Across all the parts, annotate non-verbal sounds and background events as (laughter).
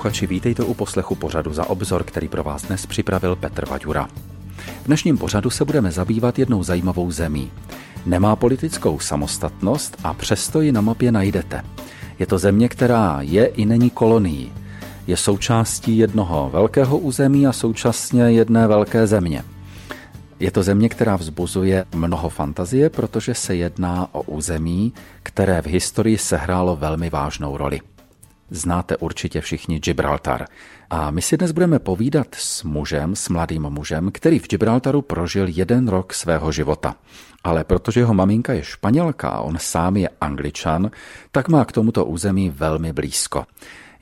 posluchači, vítejte u poslechu pořadu za obzor, který pro vás dnes připravil Petr Vaďura. V dnešním pořadu se budeme zabývat jednou zajímavou zemí. Nemá politickou samostatnost a přesto ji na mapě najdete. Je to země, která je i není kolonií. Je součástí jednoho velkého území a současně jedné velké země. Je to země, která vzbuzuje mnoho fantazie, protože se jedná o území, které v historii sehrálo velmi vážnou roli. Znáte určitě všichni Gibraltar. A my si dnes budeme povídat s mužem, s mladým mužem, který v Gibraltaru prožil jeden rok svého života. Ale protože jeho maminka je španělka a on sám je angličan, tak má k tomuto území velmi blízko.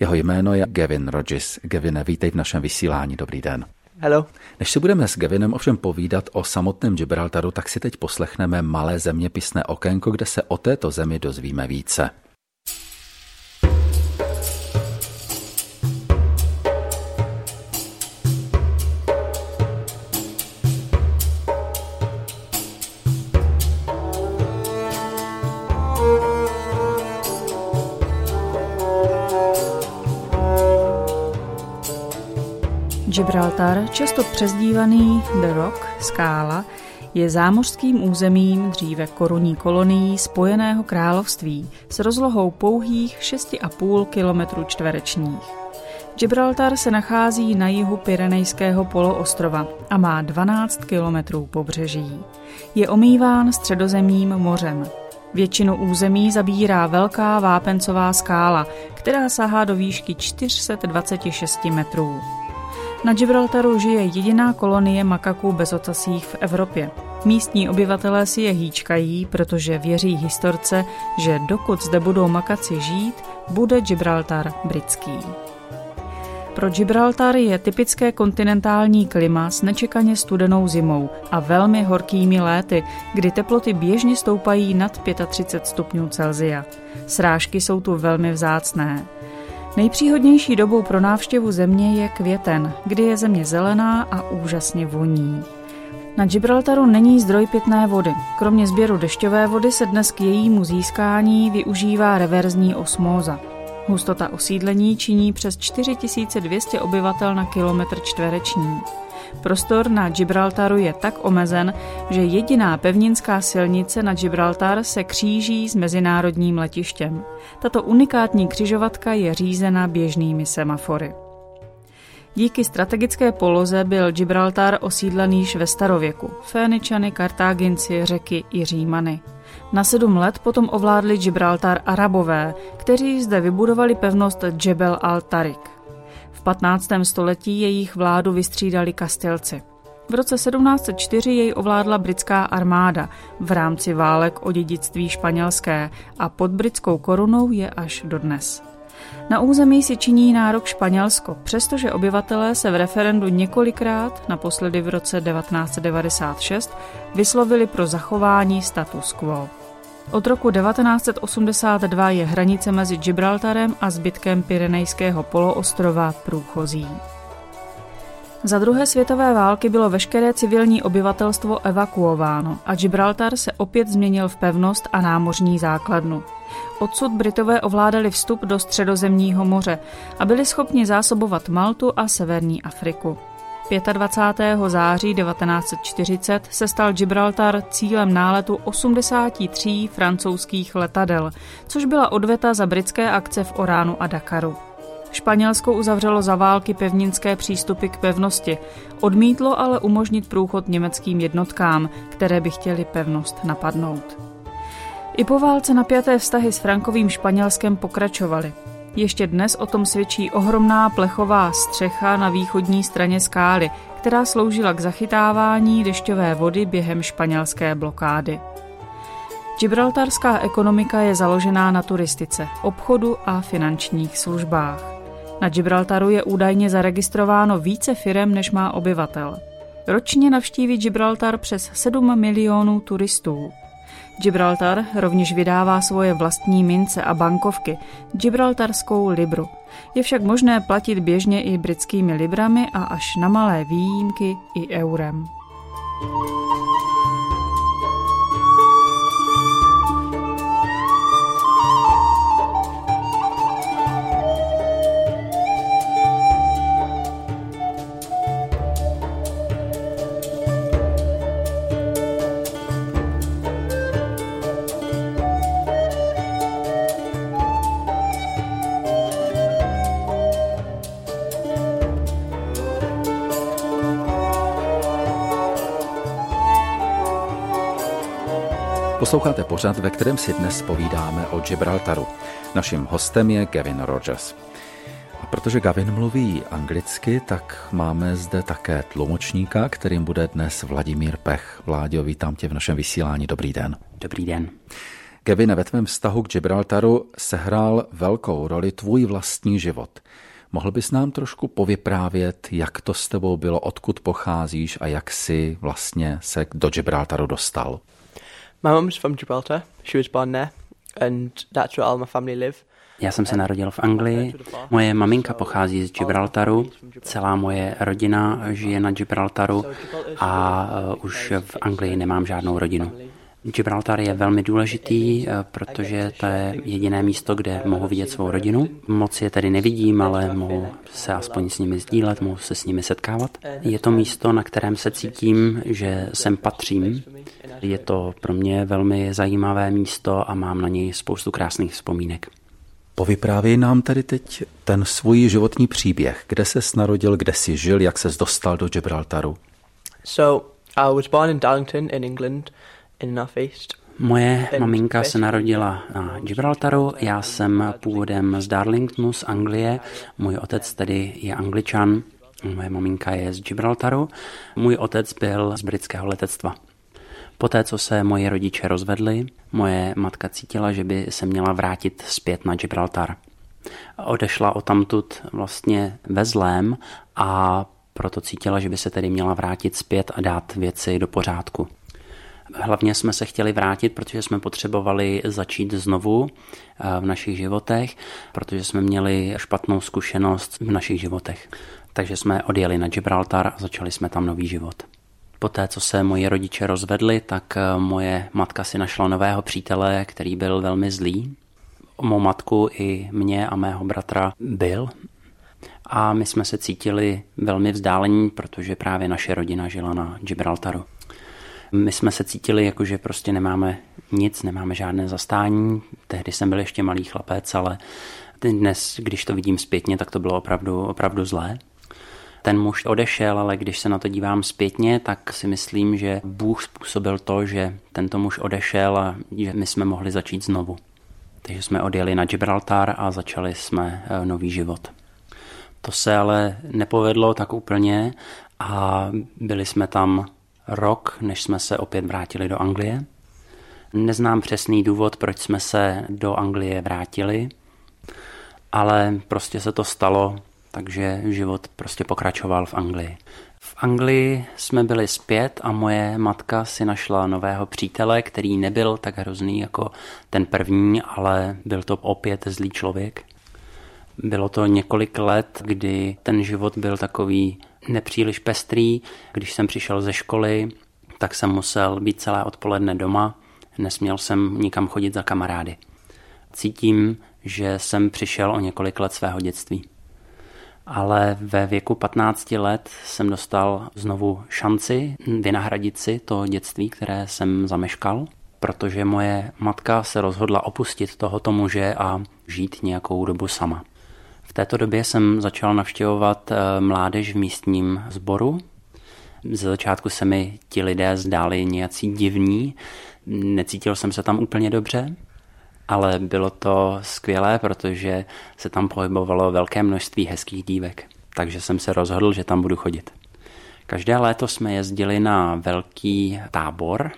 Jeho jméno je Gavin Rogers. Gavin, vítej v našem vysílání. Dobrý den. Hello. Než si budeme s Gavinem ovšem povídat o samotném Gibraltaru, tak si teď poslechneme malé zeměpisné okénko, kde se o této zemi dozvíme více. Gibraltar, často přezdívaný The Rock, skála, je zámořským územím dříve korunní kolonií Spojeného království s rozlohou pouhých 6,5 km čtverečních. Gibraltar se nachází na jihu Pyrenejského poloostrova a má 12 km pobřeží. Je omýván středozemním mořem. Většinu území zabírá velká vápencová skála, která sahá do výšky 426 metrů. Na Gibraltaru žije jediná kolonie makaků bezocasích v Evropě. Místní obyvatelé si je hýčkají, protože věří historce, že dokud zde budou makaci žít, bude Gibraltar britský. Pro Gibraltar je typické kontinentální klima s nečekaně studenou zimou a velmi horkými léty, kdy teploty běžně stoupají nad 35 stupňů Celzia. Srážky jsou tu velmi vzácné. Nejpříhodnější dobou pro návštěvu země je květen, kdy je země zelená a úžasně voní. Na Gibraltaru není zdroj pitné vody. Kromě sběru dešťové vody se dnes k jejímu získání využívá reverzní osmóza. Hustota osídlení činí přes 4200 obyvatel na kilometr čtvereční. Prostor na Gibraltaru je tak omezen, že jediná pevninská silnice na Gibraltar se kříží s mezinárodním letištěm. Tato unikátní křižovatka je řízena běžnými semafory. Díky strategické poloze byl Gibraltar osídlený již ve starověku. Féničany, Kartáginci, řeky i Římany. Na sedm let potom ovládli Gibraltar Arabové, kteří zde vybudovali pevnost Jebel al-Tariq. V 15. století jejich vládu vystřídali kastilci. V roce 1704 jej ovládla britská armáda v rámci válek o dědictví španělské a pod britskou korunou je až dodnes. Na území si činí nárok Španělsko, přestože obyvatelé se v referendu několikrát, naposledy v roce 1996, vyslovili pro zachování status quo. Od roku 1982 je hranice mezi Gibraltarem a zbytkem Pyrenejského poloostrova průchozí. Za druhé světové války bylo veškeré civilní obyvatelstvo evakuováno a Gibraltar se opět změnil v pevnost a námořní základnu. Odsud Britové ovládali vstup do středozemního moře a byli schopni zásobovat Maltu a severní Afriku. 25. září 1940 se stal Gibraltar cílem náletu 83 francouzských letadel, což byla odveta za britské akce v Oránu a Dakaru. Španělsko uzavřelo za války pevninské přístupy k pevnosti, odmítlo ale umožnit průchod německým jednotkám, které by chtěli pevnost napadnout. I po válce napjaté vztahy s frankovým Španělskem pokračovaly. Ještě dnes o tom svědčí ohromná plechová střecha na východní straně skály, která sloužila k zachytávání dešťové vody během španělské blokády. Gibraltarská ekonomika je založená na turistice, obchodu a finančních službách. Na Gibraltaru je údajně zaregistrováno více firem, než má obyvatel. Ročně navštíví Gibraltar přes 7 milionů turistů. Gibraltar rovněž vydává svoje vlastní mince a bankovky, gibraltarskou libru. Je však možné platit běžně i britskými librami a až na malé výjimky i eurem. Posloucháte pořad, ve kterém si dnes povídáme o Gibraltaru. Naším hostem je Gavin Rogers. A protože Gavin mluví anglicky, tak máme zde také tlumočníka, kterým bude dnes Vladimír Pech. Vláďo, vítám tě v našem vysílání. Dobrý den. Dobrý den. Kevin, ve tvém vztahu k Gibraltaru sehrál velkou roli tvůj vlastní život. Mohl bys nám trošku povyprávět, jak to s tebou bylo, odkud pocházíš a jak si vlastně se do Gibraltaru dostal? My mum's from Gibraltar. She was born there and that's where all my family live. Já jsem se narodil v Anglii, moje maminka pochází z Gibraltaru, celá moje rodina žije na Gibraltaru a uh, už v Anglii nemám žádnou rodinu. Gibraltar je velmi důležitý, eh, protože to je jediné místo, kde mohu vidět svou rodinu. Moc je tady nevidím, ale mohu se aspoň s nimi sdílet, mohu se s nimi setkávat. Je to místo, na kterém se cítím, že sem patřím. Je to pro mě velmi zajímavé místo a mám na něj spoustu krásných vzpomínek. Povyprávěj nám tady teď ten svůj životní příběh. Kde se narodil, kde jsi žil, jak se dostal do Gibraltaru? So, I was born in Darlington in England. Moje maminka se narodila na Gibraltaru, já jsem původem z Darlingtonu, z Anglie, můj otec tedy je angličan, moje maminka je z Gibraltaru, můj otec byl z britského letectva. Poté, co se moji rodiče rozvedli, moje matka cítila, že by se měla vrátit zpět na Gibraltar. Odešla o tamtud vlastně ve zlém a proto cítila, že by se tedy měla vrátit zpět a dát věci do pořádku. Hlavně jsme se chtěli vrátit, protože jsme potřebovali začít znovu eh, v našich životech, protože jsme měli špatnou zkušenost v našich životech. Takže jsme odjeli na Gibraltar a začali jsme tam nový život. Poté, co se moji rodiče rozvedli, tak eh, moje matka si našla nového přítele, který byl velmi zlý. Mou matku i mě a mého bratra byl. A my jsme se cítili velmi vzdálení, protože právě naše rodina žila na Gibraltaru. My jsme se cítili jako, že prostě nemáme nic, nemáme žádné zastání. Tehdy jsem byl ještě malý chlapec, ale dnes, když to vidím zpětně, tak to bylo opravdu, opravdu zlé. Ten muž odešel, ale když se na to dívám zpětně, tak si myslím, že Bůh způsobil to, že tento muž odešel a že my jsme mohli začít znovu. Takže jsme odjeli na Gibraltar a začali jsme eh, nový život. To se ale nepovedlo tak úplně a byli jsme tam rok, než jsme se opět vrátili do Anglie. Neznám přesný důvod, proč jsme se do Anglie vrátili, ale prostě se to stalo, takže život prostě pokračoval v Anglii. V Anglii jsme byli zpět a moje matka si našla nového přítele, který nebyl tak hrozný jako ten první, ale byl to opět zlý člověk. Bylo to několik let, kdy ten život byl takový nepříliš pestrý. Když jsem přišel ze školy, tak jsem musel být celé odpoledne doma, nesměl jsem nikam chodit za kamarády. Cítím, že jsem přišel o několik let svého dětství. Ale ve věku 15 let jsem dostal znovu šanci vynahradit si to dětství, které jsem zameškal, protože moje matka se rozhodla opustit tohoto muže a žít nějakou dobu sama. V této době jsem začal navštěvovat eh, mládež v místním sboru. Ze začátku se mi ti lidé zdáli nějací divní, necítil jsem se tam úplně dobře, ale bylo to skvělé, protože se tam pohybovalo velké množství hezkých dívek, takže jsem se rozhodl, že tam budu chodit. Každé léto jsme jezdili na velký tábor,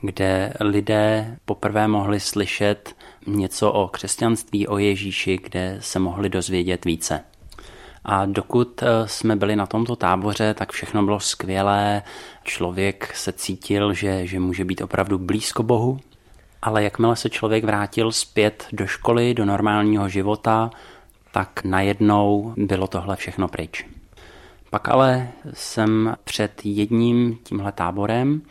kde lidé poprvé mohli slyšet něco o křesťanství, o Ježíši, kde se mohli dozvědět více. A dokud eh, jsme byli na tomto táboře, tak všechno bylo skvělé. Člověk se cítil, že, že může být opravdu blízko Bohu. Ale jakmile se člověk vrátil zpět do školy, do normálního života, tak najednou bylo tohle všechno pryč. Pak ale jsem před jedním tímhle táborem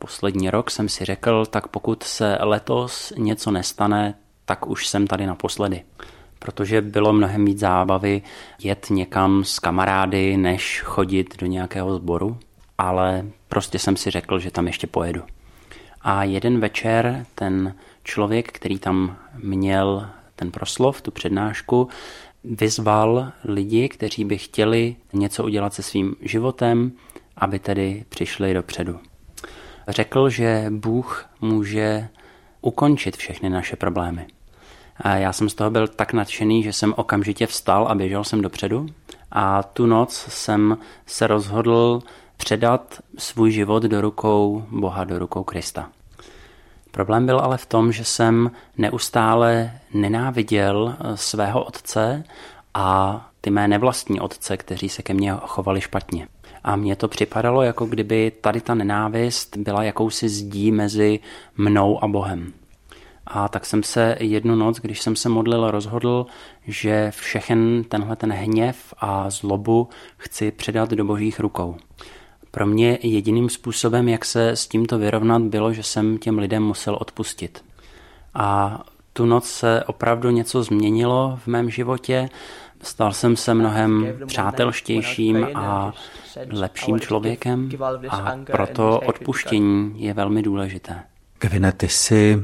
poslední rok jsem si řekl, tak pokud se letos něco nestane, tak už jsem tady naposledy. Protože bylo mnohem víc zábavy jet někam s kamarády, než chodit do nějakého sboru, ale prostě jsem si řekl, že tam ještě pojedu. A jeden večer ten člověk, který tam měl ten proslov, tu přednášku, vyzval lidi, kteří by chtěli něco udělat se svým životem, aby tedy přišli dopředu. Řekl, že Bůh může ukončit všechny naše problémy. A já jsem z toho byl tak nadšený, že jsem okamžitě vstal a běžel jsem dopředu. A tu noc jsem se rozhodl předat svůj život do rukou Boha, do rukou Krista. Problém byl ale v tom, že jsem neustále nenáviděl eh, svého otce a ty mé nevlastní otce, kteří se ke mně chovali špatně. A mně to připadalo, jako kdyby tady ta nenávist byla jakousi zdí mezi mnou a Bohem. A tak jsem se jednu noc, když jsem se modlil, rozhodl, že všechen tenhle ten hněv a zlobu chci předat do božích rukou. Pro mě jediným způsobem, jak se s tímto vyrovnat, bylo, že jsem těm lidem musel odpustit. A tu noc se opravdu něco změnilo v mém životě. Stal jsem se mnohem přátelštějším a lepším člověkem a proto odpuštění je velmi důležité. Kevine, ty jsi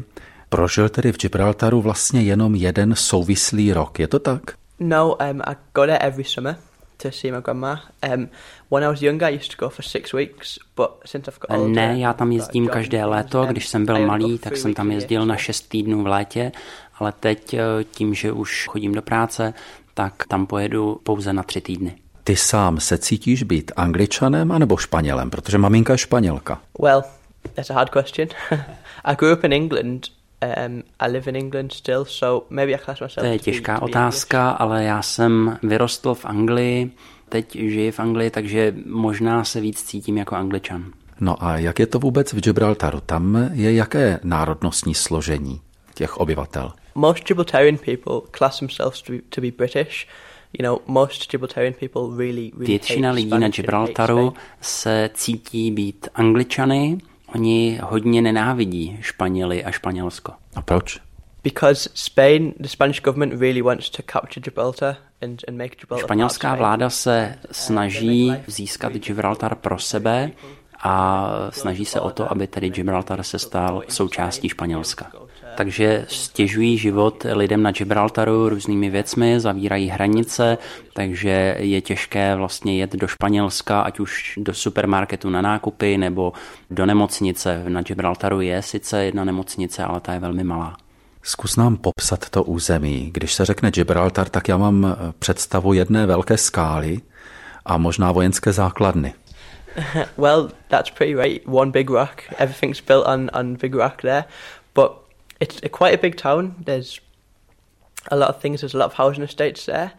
prožil tedy v Gibraltaru vlastně jenom jeden souvislý rok, je to tak? No, um, I got it every summer to see my grandma. Um, when I was younger, I used to go for six weeks, but since I've got older, Ne, já tam jezdím každé léto. Když jsem byl malý, tak jsem tam jezdil na šest týdnů v létě, ale teď tím, že už chodím do práce, tak tam pojedu pouze na tři týdny. Ty sám se cítíš být angličanem anebo španělem, protože maminka je španělka? Well, that's a hard question. (laughs) I grew up in England Um, I live in England still, so maybe I class myself to je těžká otázka, ale já jsem vyrostl v Anglii, teď žiji v Anglii, takže možná se víc cítím jako angličan. No a jak je to vůbec v Gibraltaru? Tam je jaké národnostní složení těch obyvatel? Most Gibraltarian people class themselves to be, to be British. You know, most Gibraltarian people really, really Většina lidí na Gibraltaru se cítí být angličany, Oni hodně nenávidí Španěli a Španělsko. A proč? Because Spain, the Spanish government really wants to capture Gibraltar and, and make Gibraltar Španělská vláda se snaží získat Gibraltar pro sebe a snaží se o to, aby tedy Gibraltar se stal součástí Španělska. Takže stěžují život lidem na Gibraltaru různými věcmi, zavírají hranice, takže je těžké vlastně jet do Španělska, ať už do supermarketu na nákupy nebo do nemocnice. Na Gibraltaru je sice jedna nemocnice, ale ta je velmi malá. Zkus nám popsat to území. Když se řekne Gibraltar, tak já mám představu jedné velké skály a možná vojenské základny. (laughs) well, that's pretty right. One big rock. Everything's built on, on big rock there. It's a, quite a big town. There's a lot of things. There's a lot of housing estates there.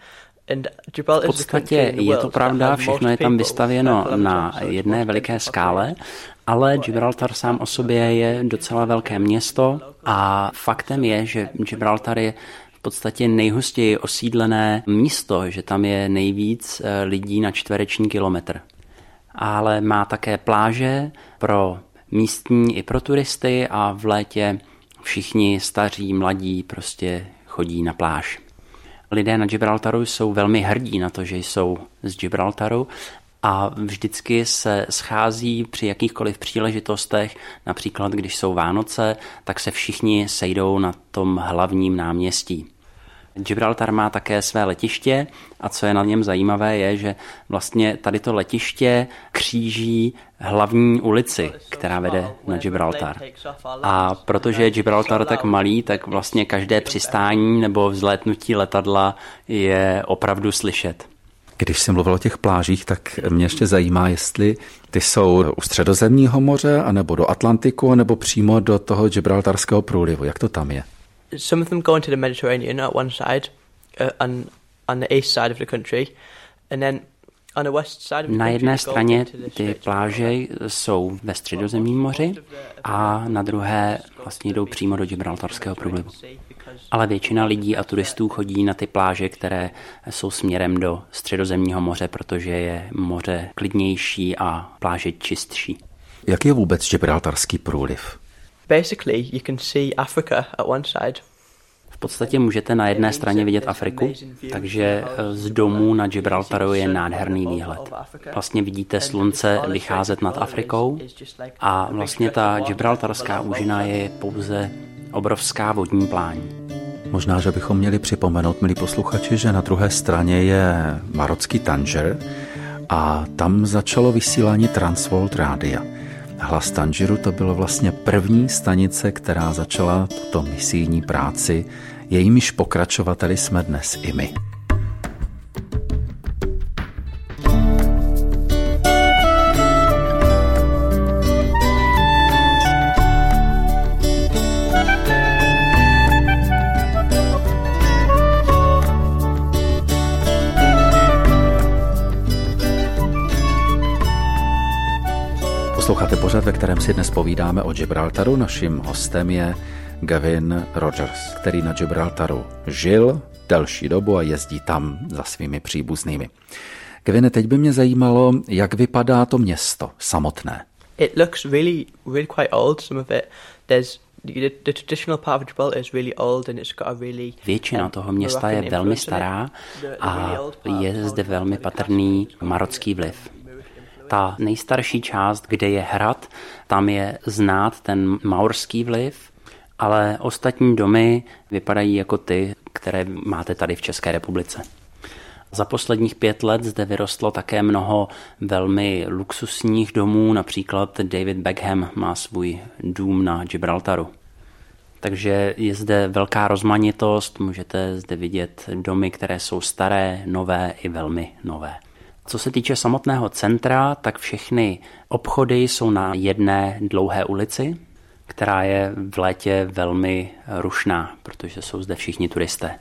V podstatě je to pravda, všechno je tam vystavěno na jedné veliké skále, ale Gibraltar sám o sobě je docela velké město a faktem je, že Gibraltar je v podstatě nejhustěji osídlené místo, že tam je nejvíc eh, lidí na čtvereční kilometr. Ale má také pláže pro místní i pro turisty a v létě všichni staří, mladí prostě chodí na pláž. Lidé na Gibraltaru jsou velmi hrdí na to, že jsou z Gibraltaru a vždycky se schází při jakýchkoliv příležitostech, například když jsou Vánoce, tak se všichni sejdou na tom hlavním náměstí. Gibraltar má také své letiště a co je na něm zajímavé je, že vlastně tady to letiště kříží hlavní ulici, která vede na Gibraltar. A protože je Gibraltar tak malý, tak vlastně každé přistání nebo vzlétnutí letadla je opravdu slyšet. Když jsem mluvil o těch plážích, tak mě ještě zajímá, jestli ty jsou u středozemního moře, anebo do Atlantiku, anebo přímo do toho Gibraltarského průlivu. Jak to tam je? Some of them go into the Mediterranean at one side, uh, on on the east side of the country, and then na jedné straně ty pláže jsou ve středozemním moři a na druhé vlastně jdou přímo do Gibraltarského průlivu. Ale většina lidí a turistů chodí na ty pláže, které jsou směrem do středozemního moře, protože je moře klidnější a pláže čistší. Jak je vůbec Gibraltarský průliv? Basically you can see Africa at one side. V podstatě můžete na jedné straně vidět Afriku, takže eh, z domů na Gibraltaru je nádherný výhled. Vlastně vidíte slunce vycházet nad Afrikou a vlastně ta Gibraltarská úžina je pouze obrovská vodní pláň. Možná, že bychom měli připomenout, milí posluchači, že na druhé straně je marocký Tanger a tam začalo vysílání Transworld Rádia. Hlas Tanžiru to bylo vlastně první stanice, která začala tuto misijní práci. Jejímiž pokračovateli jsme dnes i my. Posloucháte pořad, ve kterém si dnes povídáme o Gibraltaru. Naším hostem je Gavin Rogers, který na Gibraltaru žil delší dobu a jezdí tam za svými příbuznými. Gavin, teď by mě zajímalo, jak vypadá to město samotné. It looks really, really quite old, some of it. There's Většina toho města je velmi stará a je zde velmi patrný marocký vliv. Ta nejstarší část, kde je hrad, tam je znát ten maurský vliv, ale ostatní domy vypadají jako ty, které máte tady v České republice. Za posledních pět let zde vyrostlo také mnoho velmi luxusních domů, například David Beckham má svůj dům na Gibraltaru. Takže je zde velká rozmanitost, můžete zde vidět domy, které jsou staré, nové i velmi nové. Co se týče samotného centra, tak všechny obchody jsou na jedné dlouhé ulici, která je v létě velmi rušná, protože jsou zde všichni turisté.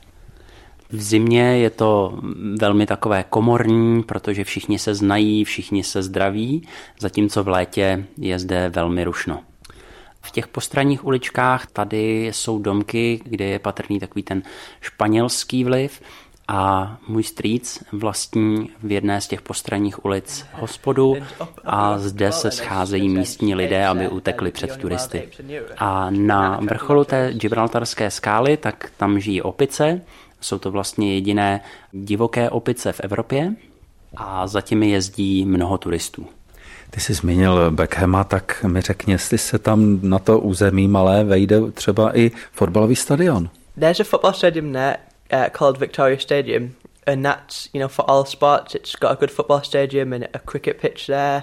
V zimě je to velmi takové komorní, protože všichni se znají, všichni se zdraví, zatímco v létě je zde velmi rušno. V těch postranních uličkách tady jsou domky, kde je patrný takový ten španělský vliv, a můj strýc vlastní v jedné z těch postranních ulic hospodu a zde se scházejí místní lidé, aby utekli před turisty. A na vrcholu té Gibraltarské skály, tak tam žijí opice, jsou to vlastně jediné divoké opice v Evropě a zatím jezdí mnoho turistů. Ty jsi zmínil Beckhama, tak mi řekni, jestli se tam na to území malé vejde třeba i fotbalový stadion. There's a football stadium there uh, called Victoria Stadium, and that's you know for all sports. It's got a good football stadium and a cricket pitch there.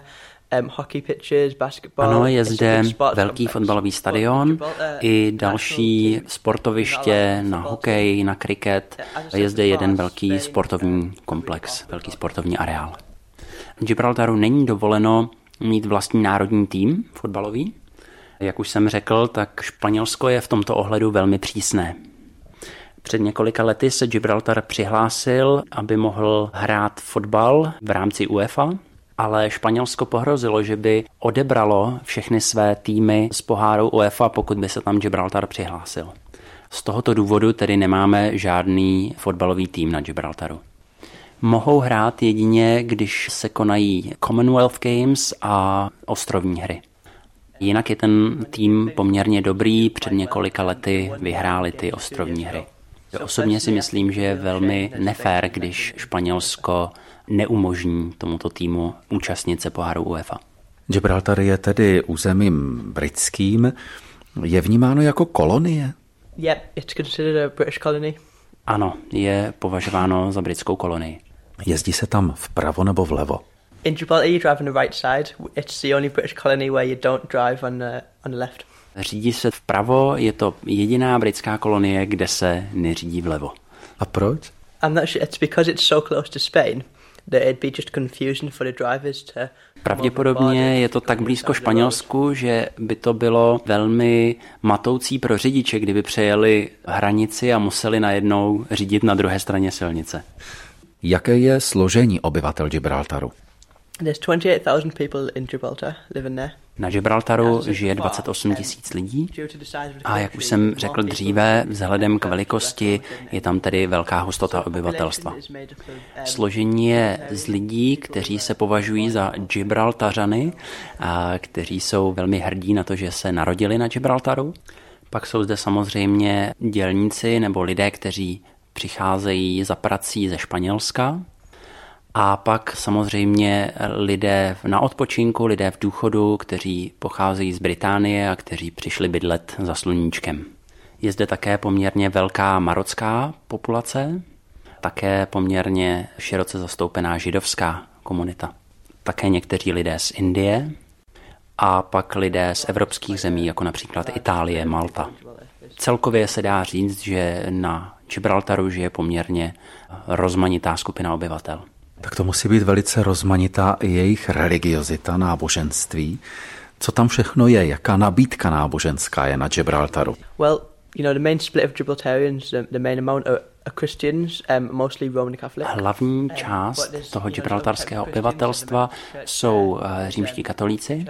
Um, hockey pitches, basketball. Ano, je zde velký fotbalový stadion i další sportoviště na hokej, na kriket. Je zde jeden velký sportovní komplex, velký sportovní areál. V Gibraltaru není dovoleno mít vlastní národní tým fotbalový. Jak už jsem řekl, tak Španělsko je v tomto ohledu velmi přísné. Před několika lety se Gibraltar přihlásil, aby mohl hrát fotbal v rámci UEFA, ale Španělsko pohrozilo, že by odebralo všechny své týmy z poháru UEFA, pokud by se tam Gibraltar přihlásil. Z tohoto důvodu tedy nemáme žádný fotbalový tým na Gibraltaru. Mohou hrát jedině, když se konají Commonwealth Games a ostrovní hry. Jinak je ten tým poměrně dobrý, před několika lety vyhráli ty ostrovní hry. Osobně si myslím, že je velmi nefér, když Španělsko neumožní tomuto týmu účastnit se poháru UEFA. Gibraltar je tedy územím britským. Je vnímáno jako kolonie? Yeah, it's considered a British colony. Ano, je považováno za britskou kolonii. Jezdí se tam vpravo nebo vlevo? In Gibraltar you drive on the right side. It's the only British colony where you don't drive on the, on the left. Řídí se vpravo, je to jediná britská kolonie, kde se neřídí vlevo. A proč? I'm not sure. It's because it's so close to Spain. Pravděpodobně je to tak blízko Španělsku, že by to bylo velmi matoucí pro řidiče, kdyby přejeli hranici a museli najednou řídit na druhé straně silnice. Jaké je složení obyvatel Gibraltaru? There's 28,000 people in Gibraltar living there. Na Gibraltaru žije 28 tisíc lidí. a jak už jsem řekl dříve, vzhledem k velikosti je tam tedy velká hustota obyvatelstva. Složení je z lidí, kteří se považují za Gibraltařany a kteří jsou velmi hrdí na to, že se narodili na Gibraltaru. Pak jsou zde samozřejmě dělníci nebo lidé, kteří přicházejí za prací ze Španělska, a pak samozřejmě lidé na odpočinku, lidé v důchodu, kteří pocházejí z Británie a kteří přišli bydlet za sluníčkem. Je zde také poměrně velká marocká populace, také poměrně široce zastoupená židovská komunita. Také někteří lidé z Indie a pak lidé z evropských zemí, jako například Itálie, Malta. Celkově se dá říct, že na Gibraltaru žije poměrně rozmanitá skupina obyvatel. Tak to musí být velice rozmanitá i jejich religiozita, náboženství. Co tam všechno je? Jaká nabídka náboženská je na Gibraltaru? Well, you know, the main split of Gibraltarians, the, the main amount are, um, mostly Roman Catholic. Hlavní Um, část toho gibraltarského obyvatelstva jsou eh, římští katolíci.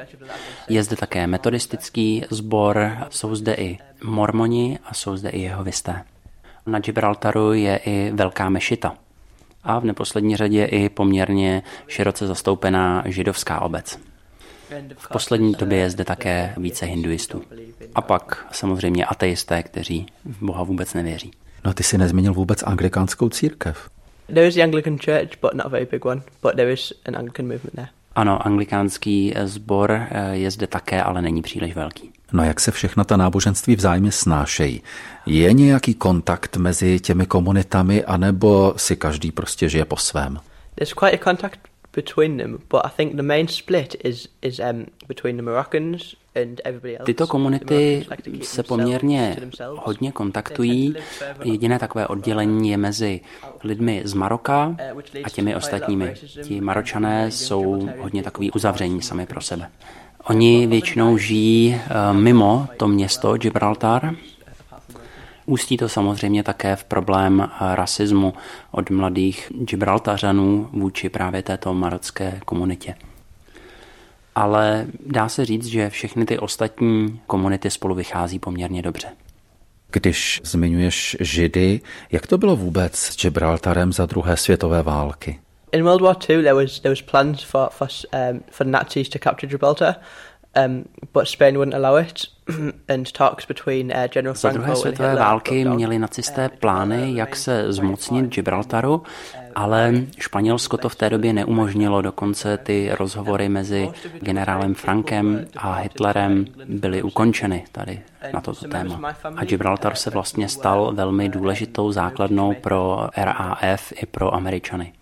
Je zde také metodistický sbor, jsou zde i mormoni a jsou zde i jehovisté. Na Gibraltaru je i velká mešita a v neposlední řadě i poměrně široce zastoupená židovská obec. V poslední době je zde také více hinduistů. A pak samozřejmě ateisté, kteří v Boha vůbec nevěří. No ty si nezmínil vůbec anglikánskou církev. There is the Anglican Church, but not a very big one. But there is an Anglican movement there. Ano, anglikánský sbor eh, je zde také, ale není příliš velký. No jak se všechna ta náboženství vzájemně snášejí? Je nějaký kontakt mezi těmi komunitami, anebo si každý prostě žije po svém? There's quite a contact between them, but I think the main split is is um, between the Moroccans and everybody else. Tyto komunity se poměrně hodně kontaktují. Jediné takové oddělení je mezi lidmi z Maroka uh, a těmi ostatními. Ti Maročané jsou hodně takový uzavření sami pro sebe. Oni většinou žijí eh, mimo to město Gibraltar. Ústí to samozřejmě také v problém eh, rasismu od mladých Gibraltařanů vůči právě této marocké komunitě. Ale dá se říct, že všechny ty ostatní komunity spolu vychází poměrně dobře. Když zmiňuješ Židy, jak to bylo vůbec s Gibraltarem za druhé světové války? In World War Two, there was there was plans for for um, for the Nazis to capture Gibraltar, um, but Spain wouldn't allow it, (clears throat) and talks between uh, General Za Franco druhé and světové války měli nacisté plány, jak se zmocnit Gibraltaru, ale Španělsko to v té době neumožnilo. Dokonce ty rozhovory mezi generálem Frankem a Hitlerem byly ukončeny tady na toto téma. A Gibraltar se vlastně stal velmi důležitou základnou pro RAF i pro Američany.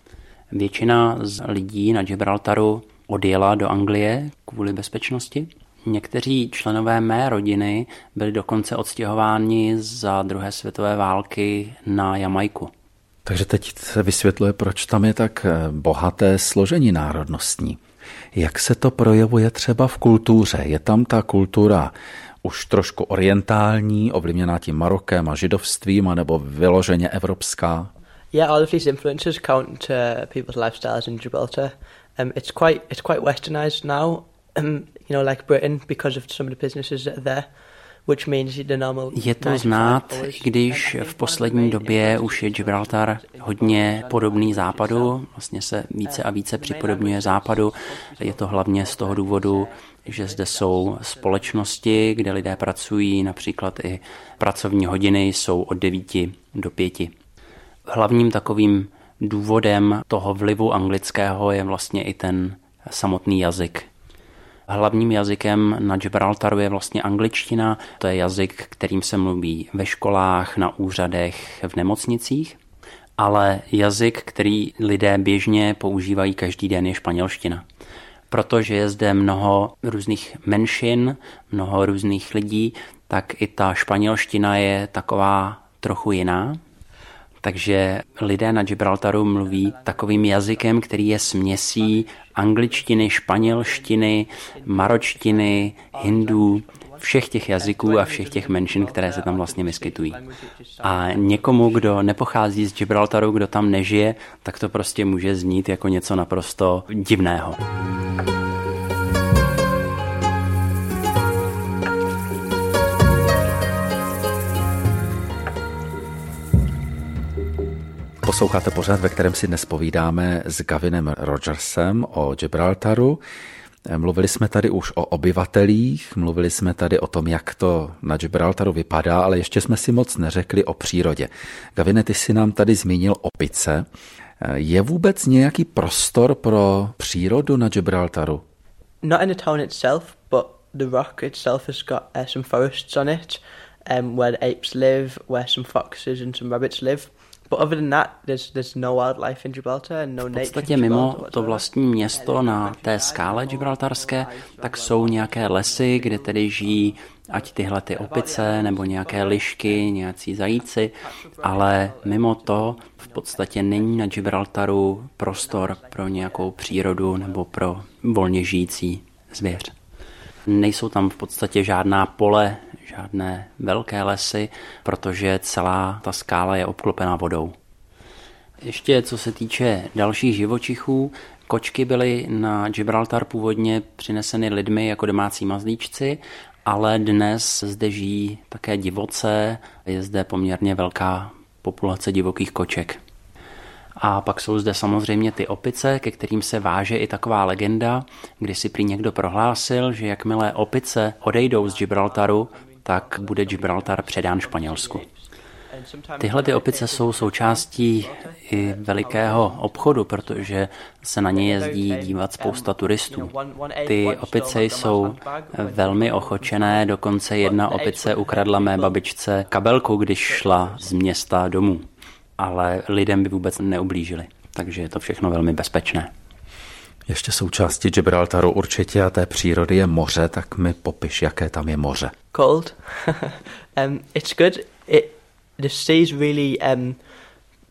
Většina z lidí na Gibraltaru odjela do Anglie kvůli bezpečnosti. Někteří členové mé rodiny byli dokonce odstěhováni za druhé světové války na Jamajku. Takže teď se vysvětluje, proč tam je tak eh, bohaté složení národnostní. Jak se to projevuje třeba v kultuře? Je tam ta kultura už trošku orientální, ovlivněná tím Marokem a židovstvím, anebo vyloženě evropská? Yeah, all of these influences count to people's lifestyles in Gibraltar. Um, it's quite it's quite westernized now. Um, you know, like Britain because of some of the businesses that are there. Je to 95 znát, i když v poslední době už je Gibraltar hodně podobný západu, vlastně se více a více připodobňuje západu. Je to hlavně z toho důvodu, že zde jsou společnosti, kde lidé pracují, například i pracovní hodiny jsou od 9 do 5. Hlavním takovým důvodem toho vlivu anglického je vlastně i ten samotný jazyk. Hlavním jazykem na Gibraltaru je vlastně angličtina. To je jazyk, kterým se mluví ve školách, na úřadech, v nemocnicích. Ale jazyk, který lidé běžně používají každý den, je španělština. Protože je zde mnoho různých menšin, mnoho různých lidí, tak i ta španělština je taková trochu jiná. Takže lidé na Gibraltaru mluví takovým jazykem, který je směsí angličtiny, španělštiny, maročtiny, hindů, všech těch jazyků a všech těch menšin, které se tam vlastně vyskytují. A někomu, kdo nepochází z Gibraltaru, kdo tam nežije, tak to prostě může znít jako něco naprosto divného. Posloucháte pořád, ve kterém si dnes povídáme s Gavinem Rogersem o Gibraltaru. Mluvili jsme tady už o obyvatelích, mluvili jsme tady o tom, jak to na Gibraltaru vypadá, ale ještě jsme si moc neřekli o přírodě. Gavine, ty si nám tady zmínil opice. Je vůbec nějaký prostor pro přírodu na Gibraltaru? Not in the town itself, but the rock itself has got uh, some forests on it, um, where the apes live, where some foxes and some rabbits live. V podstatě mimo to vlastní město na té skále Gibraltarské, tak jsou nějaké lesy, kde tedy žijí ať tyhle ty opice nebo nějaké lišky, nějací zajíci, ale mimo to v podstatě není na Gibraltaru prostor pro nějakou přírodu nebo pro volně žijící zvěř. Nejsou tam v podstatě žádná pole, žádné velké lesy, protože celá ta skála je obklopená vodou. Ještě co se týče dalších živočichů, kočky byly na Gibraltar původně přineseny lidmi jako domácí mazlíčci, ale dnes zde žijí také divoce, je zde poměrně velká populace divokých koček. A pak jsou zde samozřejmě ty opice, ke kterým se váže i taková legenda, kdy si prý někdo prohlásil, že jakmile opice odejdou z Gibraltaru, tak bude Gibraltar předán Španělsku. Tyhle ty opice jsou součástí i velikého obchodu, protože se na ně jezdí dívat spousta turistů. Ty opice jsou velmi ochočené, dokonce jedna opice ukradla mé babičce kabelku, když šla z města domů. Ale lidem by vůbec neublížili, takže je to všechno velmi bezpečné. Ještě součástí Gibraltaru určitě a té přírody je moře, tak mi popiš, jaké tam je moře. Cold. (laughs) um, it's good. It, the sea's really um,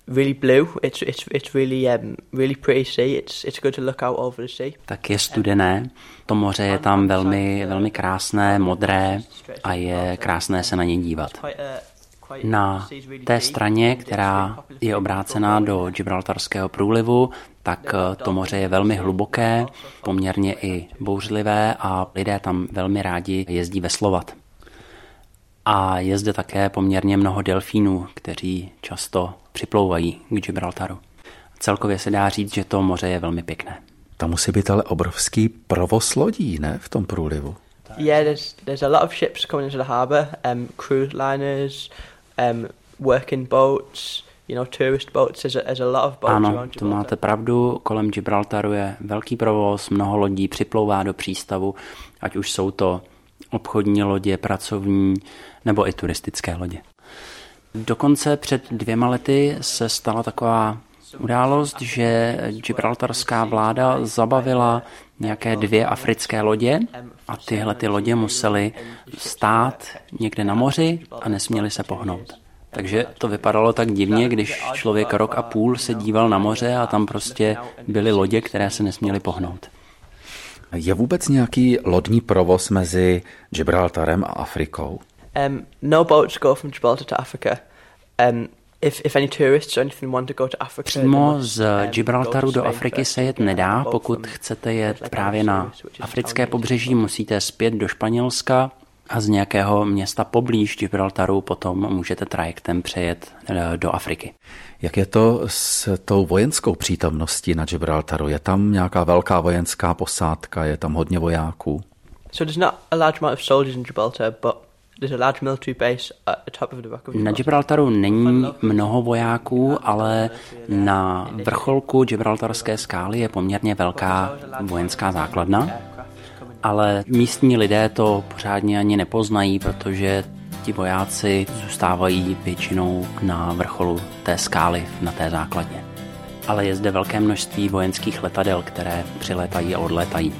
really blue. It's it's it's really um, really pretty sea. It's it's good to look out over the sea. Tak je studené. To moře je tam velmi velmi krásné, modré a je krásné se na ně dívat. Na té straně, která je obrácená do Gibraltarského průlivu, tak to moře je velmi hluboké, poměrně i bouřlivé a lidé tam velmi rádi jezdí veslovat. A je zde také poměrně mnoho delfínů, kteří často připlouvají k Gibraltaru. Celkově se dá říct, že to moře je velmi pěkné. Tam musí být ale obrovský provoz lodí, ne, v tom průlivu? Yeah, there's there's a lot of ships coming into the harbour, um, cruise liners, um, working boats, you know, tourist boats. There's a, there's a lot of boats ano, to máte pravdu. Kolem Gibraltaru je velký provoz, mnoho lodí připlouvá do přístavu, ať už jsou to obchodní lodě, pracovní nebo i turistické lodě. Dokonce před dvěma lety se stala taková událost, že gibraltarská vláda zabavila nějaké dvě africké lodě a tyhle ty lodě musely stát někde na moři a nesměly se pohnout. Takže to vypadalo tak divně, když člověk rok a půl se díval na moře a tam prostě byly lodě, které se nesměly pohnout. Je vůbec nějaký lodní provoz mezi Gibraltarem a Afrikou? Um, no boats go from Gibraltar to Africa. Um, if, if any tourists or anything want to go to Africa, Přímo z um, Gibraltaru do Afriky se jet nedá. Pokud chcete jet právě na africké pobřeží, musíte zpět do Španělska a z nějakého města poblíž Gibraltaru potom můžete trajektem přejet eh, do Afriky. Jak je to s tou vojenskou přítomností na Gibraltaru? Je tam nějaká velká vojenská posádka, je tam hodně vojáků? So there's not a large amount of soldiers in Gibraltar, but na Gibraltaru není mnoho vojáků, ale na vrcholku Gibraltarské skály je poměrně velká vojenská základna. Ale místní lidé to pořádně ani nepoznají, protože ti vojáci zůstávají většinou na vrcholu té skály, na té základně. Ale je zde velké množství vojenských letadel, které přilétají a odlétají.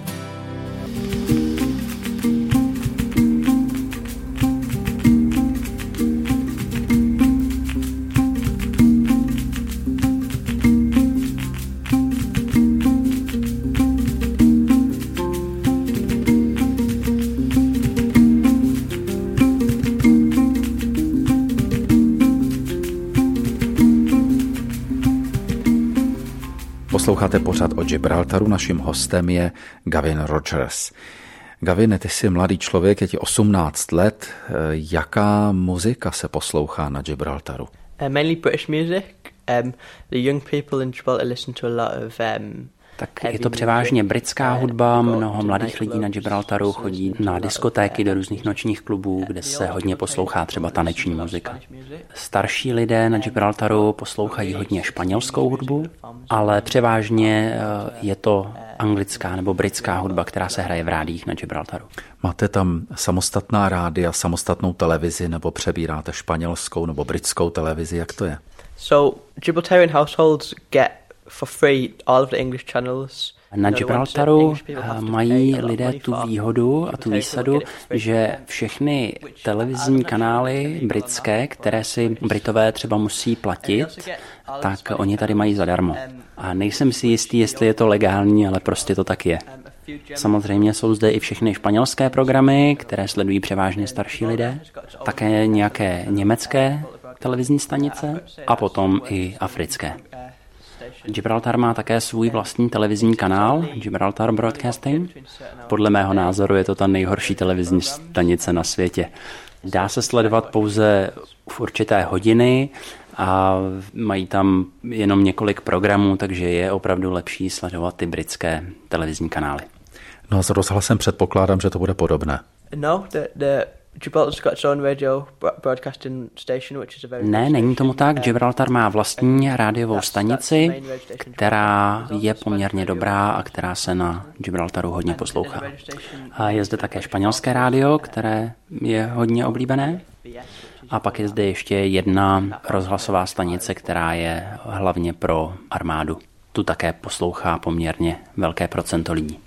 Gibraltaru, naším hostem je Gavin Rogers. Gavin, ty jsi mladý člověk, je ti 18 let. Jaká muzika se poslouchá na Gibraltaru? Uh, mainly British music. Um, the young people in Gibraltar listen to a lot of um, tak je to převážně britská hudba, mnoho mladých lidí na Gibraltaru chodí na diskotéky, do různých nočních klubů, kde se hodně poslouchá třeba taneční muzika. Starší lidé na Gibraltaru poslouchají hodně španělskou hudbu, ale převážně eh, je to anglická nebo britská hudba, která se hraje v rádích na Gibraltaru. Máte tam samostatná rádia, samostatnou televizi nebo přebíráte španělskou nebo britskou televizi, jak to je? So Gibraltarian households get for free all of the English channels. Na Gibraltaru eh, mají lidé tu výhodu a tu výsadu, že všechny televizní kanály britské, které si Britové třeba musí platit, tak oni tady mají zadarmo. A nejsem si jistý, jestli je to legální, ale prostě to tak je. Samozřejmě jsou zde i všechny španělské programy, které sledují převážně starší lidé, také nějaké německé televizní stanice a potom i africké. Gibraltar má také svůj vlastní televizní kanál, Gibraltar Broadcasting. Podle mého názoru je to ta nejhorší televizní stanice na světě. Dá se sledovat pouze v určité hodiny a mají tam jenom několik programů, takže je opravdu lepší sledovat ty britské televizní kanály. No a s rozhlasem předpokládám, že to bude podobné. No, the, the ne, není tomu tak. Gibraltar má vlastní rádiovou stanici, která je poměrně dobrá a která se na Gibraltaru hodně poslouchá. A je zde také španělské rádio, které je hodně oblíbené. A pak je zde ještě jedna rozhlasová stanice, která je hlavně pro armádu. Tu také poslouchá poměrně velké procento lidí.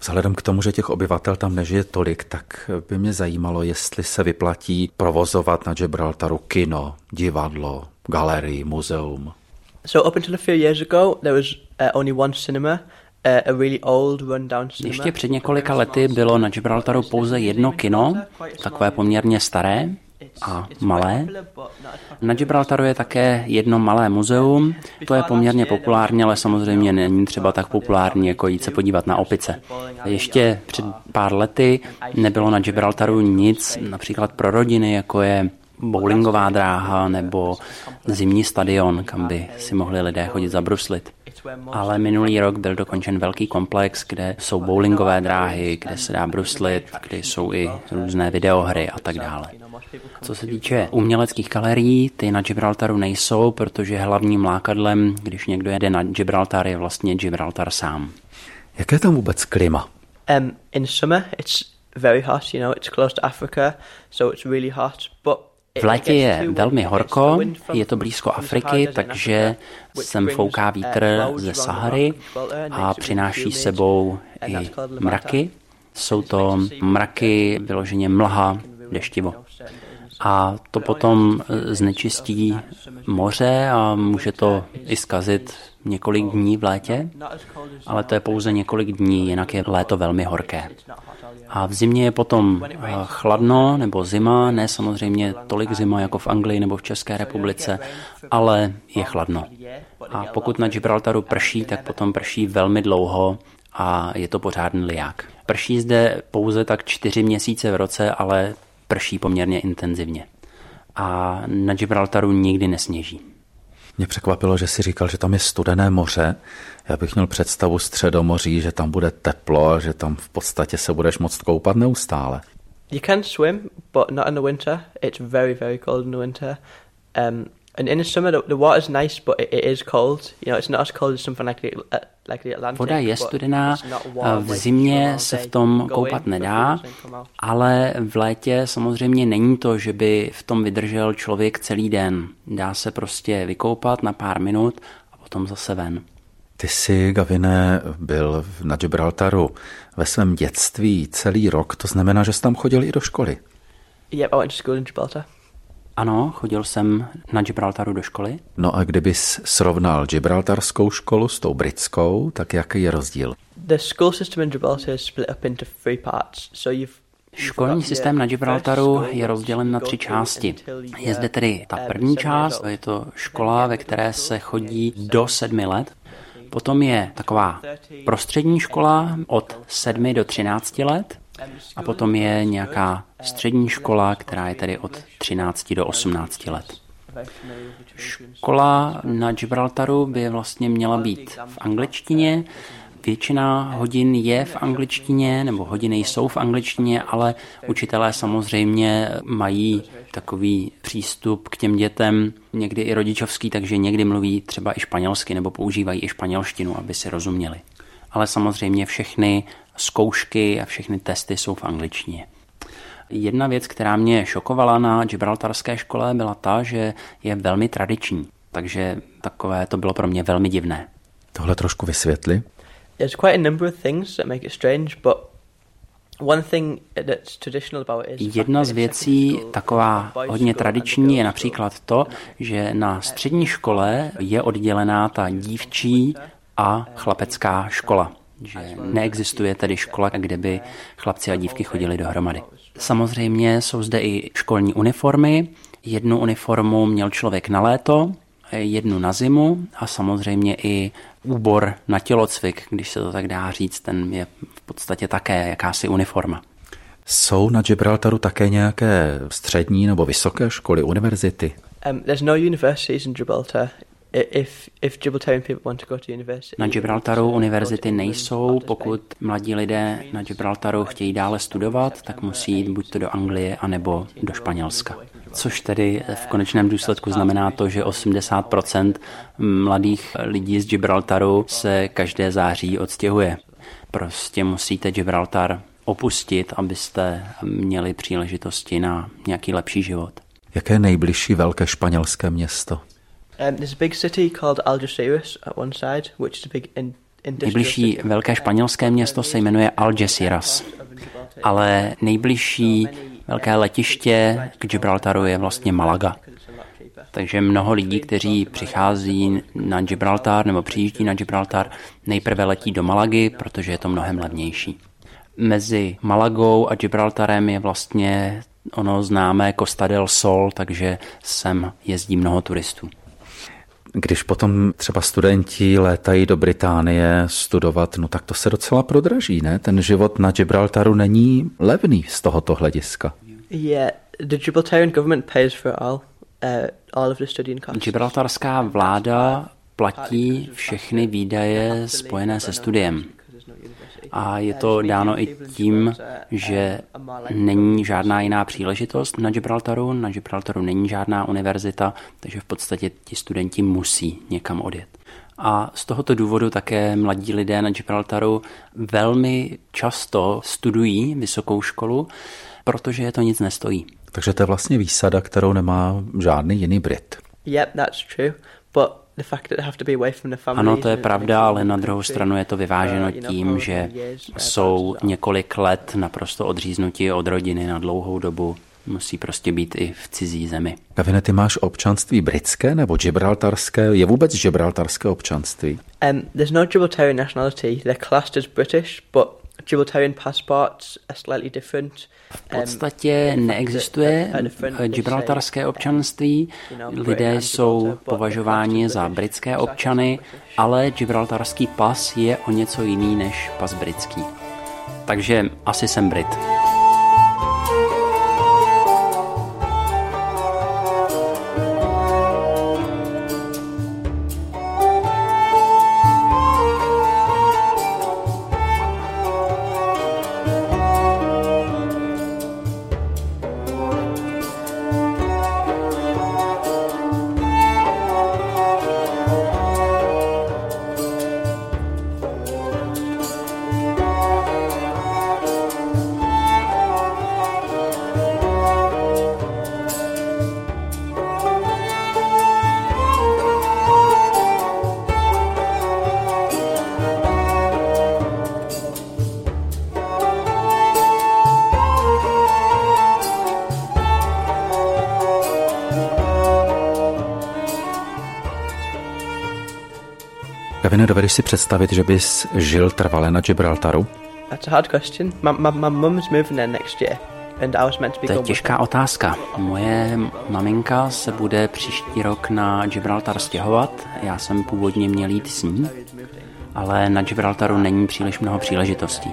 Vzhledem k tomu, že těch obyvatel tam nežije tolik, tak by mě zajímalo, jestli se vyplatí provozovat na Gibraltaru kino, divadlo, galerii, muzeum. So up until a few years ago, there was uh, only one cinema, uh, ještě před několika lety bylo na Gibraltaru pouze jedno kino, takové poměrně staré, a malé. Na Gibraltaru je také jedno malé muzeum, to je poměrně populární, ale samozřejmě není třeba tak populární, jako jít se podívat na opice. Ještě před pár lety nebylo na Gibraltaru nic, například pro rodiny, jako je bowlingová dráha nebo zimní stadion, kam by si mohli lidé chodit zabruslit. Ale minulý rok byl dokončen velký komplex, kde jsou bowlingové dráhy, kde se dá bruslit, kde jsou i různé videohry a tak dále. Co se týče uměleckých galerií, ty na Gibraltaru nejsou, protože hlavním lákadlem, když někdo jede na Gibraltar, je vlastně Gibraltar sám. Jaké je tam vůbec klima? Um, in summer it's very hot, you know, it's close to Africa, so it's really hot, but v létě je velmi horko, je to blízko Afriky, takže sem fouká vítr ze Sahary a přináší sebou i mraky. Jsou to mraky, vyloženě mlha, deštivo a to potom eh, znečistí moře a může to i zkazit několik dní v létě, ale to je pouze několik dní, jinak je léto velmi horké. A v zimě je potom eh, chladno nebo zima, ne samozřejmě tolik zima jako v Anglii nebo v České republice, ale je chladno. A pokud na Gibraltaru prší, tak potom prší velmi dlouho a je to pořádný liák. Prší zde pouze tak čtyři měsíce v roce, ale prší poměrně intenzivně. A na Gibraltaru nikdy nesněží. Mě překvapilo, že si říkal, že tam je studené moře. Já bych měl představu středomoří, že tam bude teplo a že tam v podstatě se budeš moct koupat neustále. You can swim, but not in the winter. It's very, very cold in the winter. Um, And in the summer, the, the water's nice, but it, it is cold. You know, it's not as cold as something like the, uh, like the Atlantic. Voda je studená, v zimě se v tom koupat nedá, ale v létě samozřejmě není to, že by v tom vydržel člověk celý den. Dá se prostě vykoupat na pár minut a potom zase ven. Ty jsi, Gavine, byl na Gibraltaru ve svém dětství celý rok, to znamená, že jsi tam chodil i do školy. Yeah, I went to school in Gibraltar. Ano, chodil jsem na Gibraltaru do školy. No a kdybys srovnal Gibraltarskou školu s tou britskou, tak jaký je rozdíl? The school system in Gibraltar is split up into three parts. So you've Školní systém na Gibraltaru je rozdělen na tři části. Je zde tedy ta první část, je to škola, ve které se chodí do sedmi let. Potom je taková prostřední škola od sedmi do třinácti let. A potom je nějaká střední škola, která je tedy od 13 do 18 let. Škola na Gibraltaru by vlastně měla být v angličtině. Většina hodin je v angličtině, nebo hodiny jsou v angličtině, ale učitelé samozřejmě mají takový přístup k těm dětem, někdy i rodičovský, takže někdy mluví třeba i španělsky nebo používají i španělštinu, aby si rozuměli. Ale samozřejmě všechny zkoušky a všechny testy jsou v angličtině. Jedna věc, která mě šokovala na Gibraltarské škole, byla ta, že je velmi tradiční. Takže takové to bylo pro mě velmi divné. Tohle trošku vysvětli. There's quite a number of things that make it strange, but Jedna z věcí, taková hodně tradiční, je například to, že na střední škole je oddělená ta dívčí a chlapecká škola. Že neexistuje tedy škola, kde by chlapci a dívky chodili dohromady. Samozřejmě jsou zde i školní uniformy. Jednu uniformu měl člověk na léto, jednu na zimu a samozřejmě i úbor na tělocvik, když se to tak dá říct, ten je v podstatě také jakási uniforma. Jsou na Gibraltaru také nějaké střední nebo vysoké školy, univerzity? Um, there's no universities in Gibraltar. If, if Gibraltarian people want to go to university, na Gibraltaru univerzity nejsou. Pokud mladí lidé na Gibraltaru chtějí dále studovat, tak musí jít buď to do Anglie, anebo do Španělska což tedy v konečném důsledku znamená to, že 80% mladých lidí z Gibraltaru se každé září odstěhuje. Prostě musíte Gibraltar opustit, abyste měli příležitosti na nějaký lepší život. Jaké je nejbližší velké španělské město? Um, there's a big city called Algeciras at one side, which is a big in, Nejbližší velké španělské město se jmenuje Algeciras, ale nejbližší velké letiště k Gibraltaru je vlastně Malaga. Takže mnoho lidí, kteří přichází na Gibraltar nebo přijíždí na Gibraltar, nejprve letí do Malagy, protože je to mnohem levnější. Mezi Malagou a Gibraltarem je vlastně ono známé Costa del Sol, takže sem jezdí mnoho turistů. Když potom třeba studenti létají do Británie studovat, no tak to se docela prodraží, ne? Ten život na Gibraltaru není levný z tohoto hlediska. Yeah, the Gibraltarian government pays for all, uh, all of the studying costs. Gibraltarská vláda platí všechny výdaje spojené se studiem. A je to dáno i tím, že není žádná jiná příležitost na Gibraltaru. Na Gibraltaru není žádná univerzita, takže v podstatě ti studenti musí někam odjet. A z tohoto důvodu také mladí lidé na Gibraltaru velmi často studují vysokou školu, protože je to nic nestojí. Takže to je vlastně výsada, kterou nemá žádný jiný Brit. Yep, that's true. But ano, to je pravda, ale na druhou stranu je to vyváženo tím, že jsou několik let naprosto odříznutí od rodiny na dlouhou dobu. Musí prostě být i v cizí zemi. Kavine, ty máš občanství britské nebo gibraltarské? Je vůbec gibraltarské občanství? Um, there's no Gibraltarian nationality. They're classed as British, but Gibraltarian passports are slightly different. V podstatě neexistuje gibraltarské občanství. Lidé jsou považováni za britské občany, ale gibraltarský pas je o něco jiný než pas britský. Takže asi jsem Brit. Kevin, dovedeš si představit, že bys žil trvale na Gibraltaru? That's a hard question. My, my, my mum's moving there next year. To je těžká otázka. Moje maminka se bude příští rok na Gibraltar stěhovat. Já jsem původně měl jít s ní, ale na Gibraltaru není příliš mnoho příležitostí,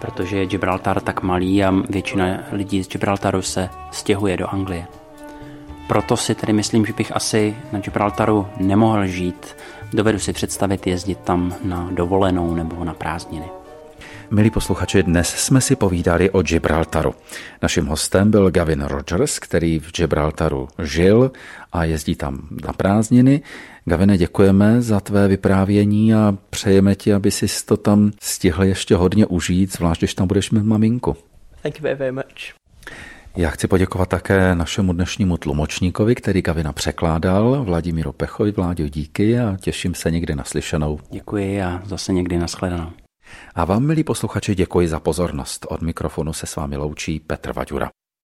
protože je Gibraltar tak malý a většina lidí z Gibraltaru se stěhuje do Anglie. Proto si tedy myslím, že bych asi na Gibraltaru nemohl žít Dovedu si představit jezdit tam na dovolenou nebo na prázdniny. Milí posluchači, dnes jsme si povídali o Gibraltaru. Naším hostem byl Gavin Rogers, který v Gibraltaru žil a jezdí tam na prázdniny. Gavine, děkujeme za tvé vyprávění a přejeme ti, aby si to tam stihl ještě hodně užít, zvlášť když tam budeš mít maminku. Thank you very, very much. Já chci poděkovat také našemu dnešnímu tlumočníkovi, který Gavina překládal, Vladimíru Pechovi. Vláďo, díky a těším se někdy naslyšenou. Děkuji a zase někdy nashledanou. A vám, milí posluchači, děkuji za pozornost. Od mikrofonu se s vámi loučí Petr Vaďura.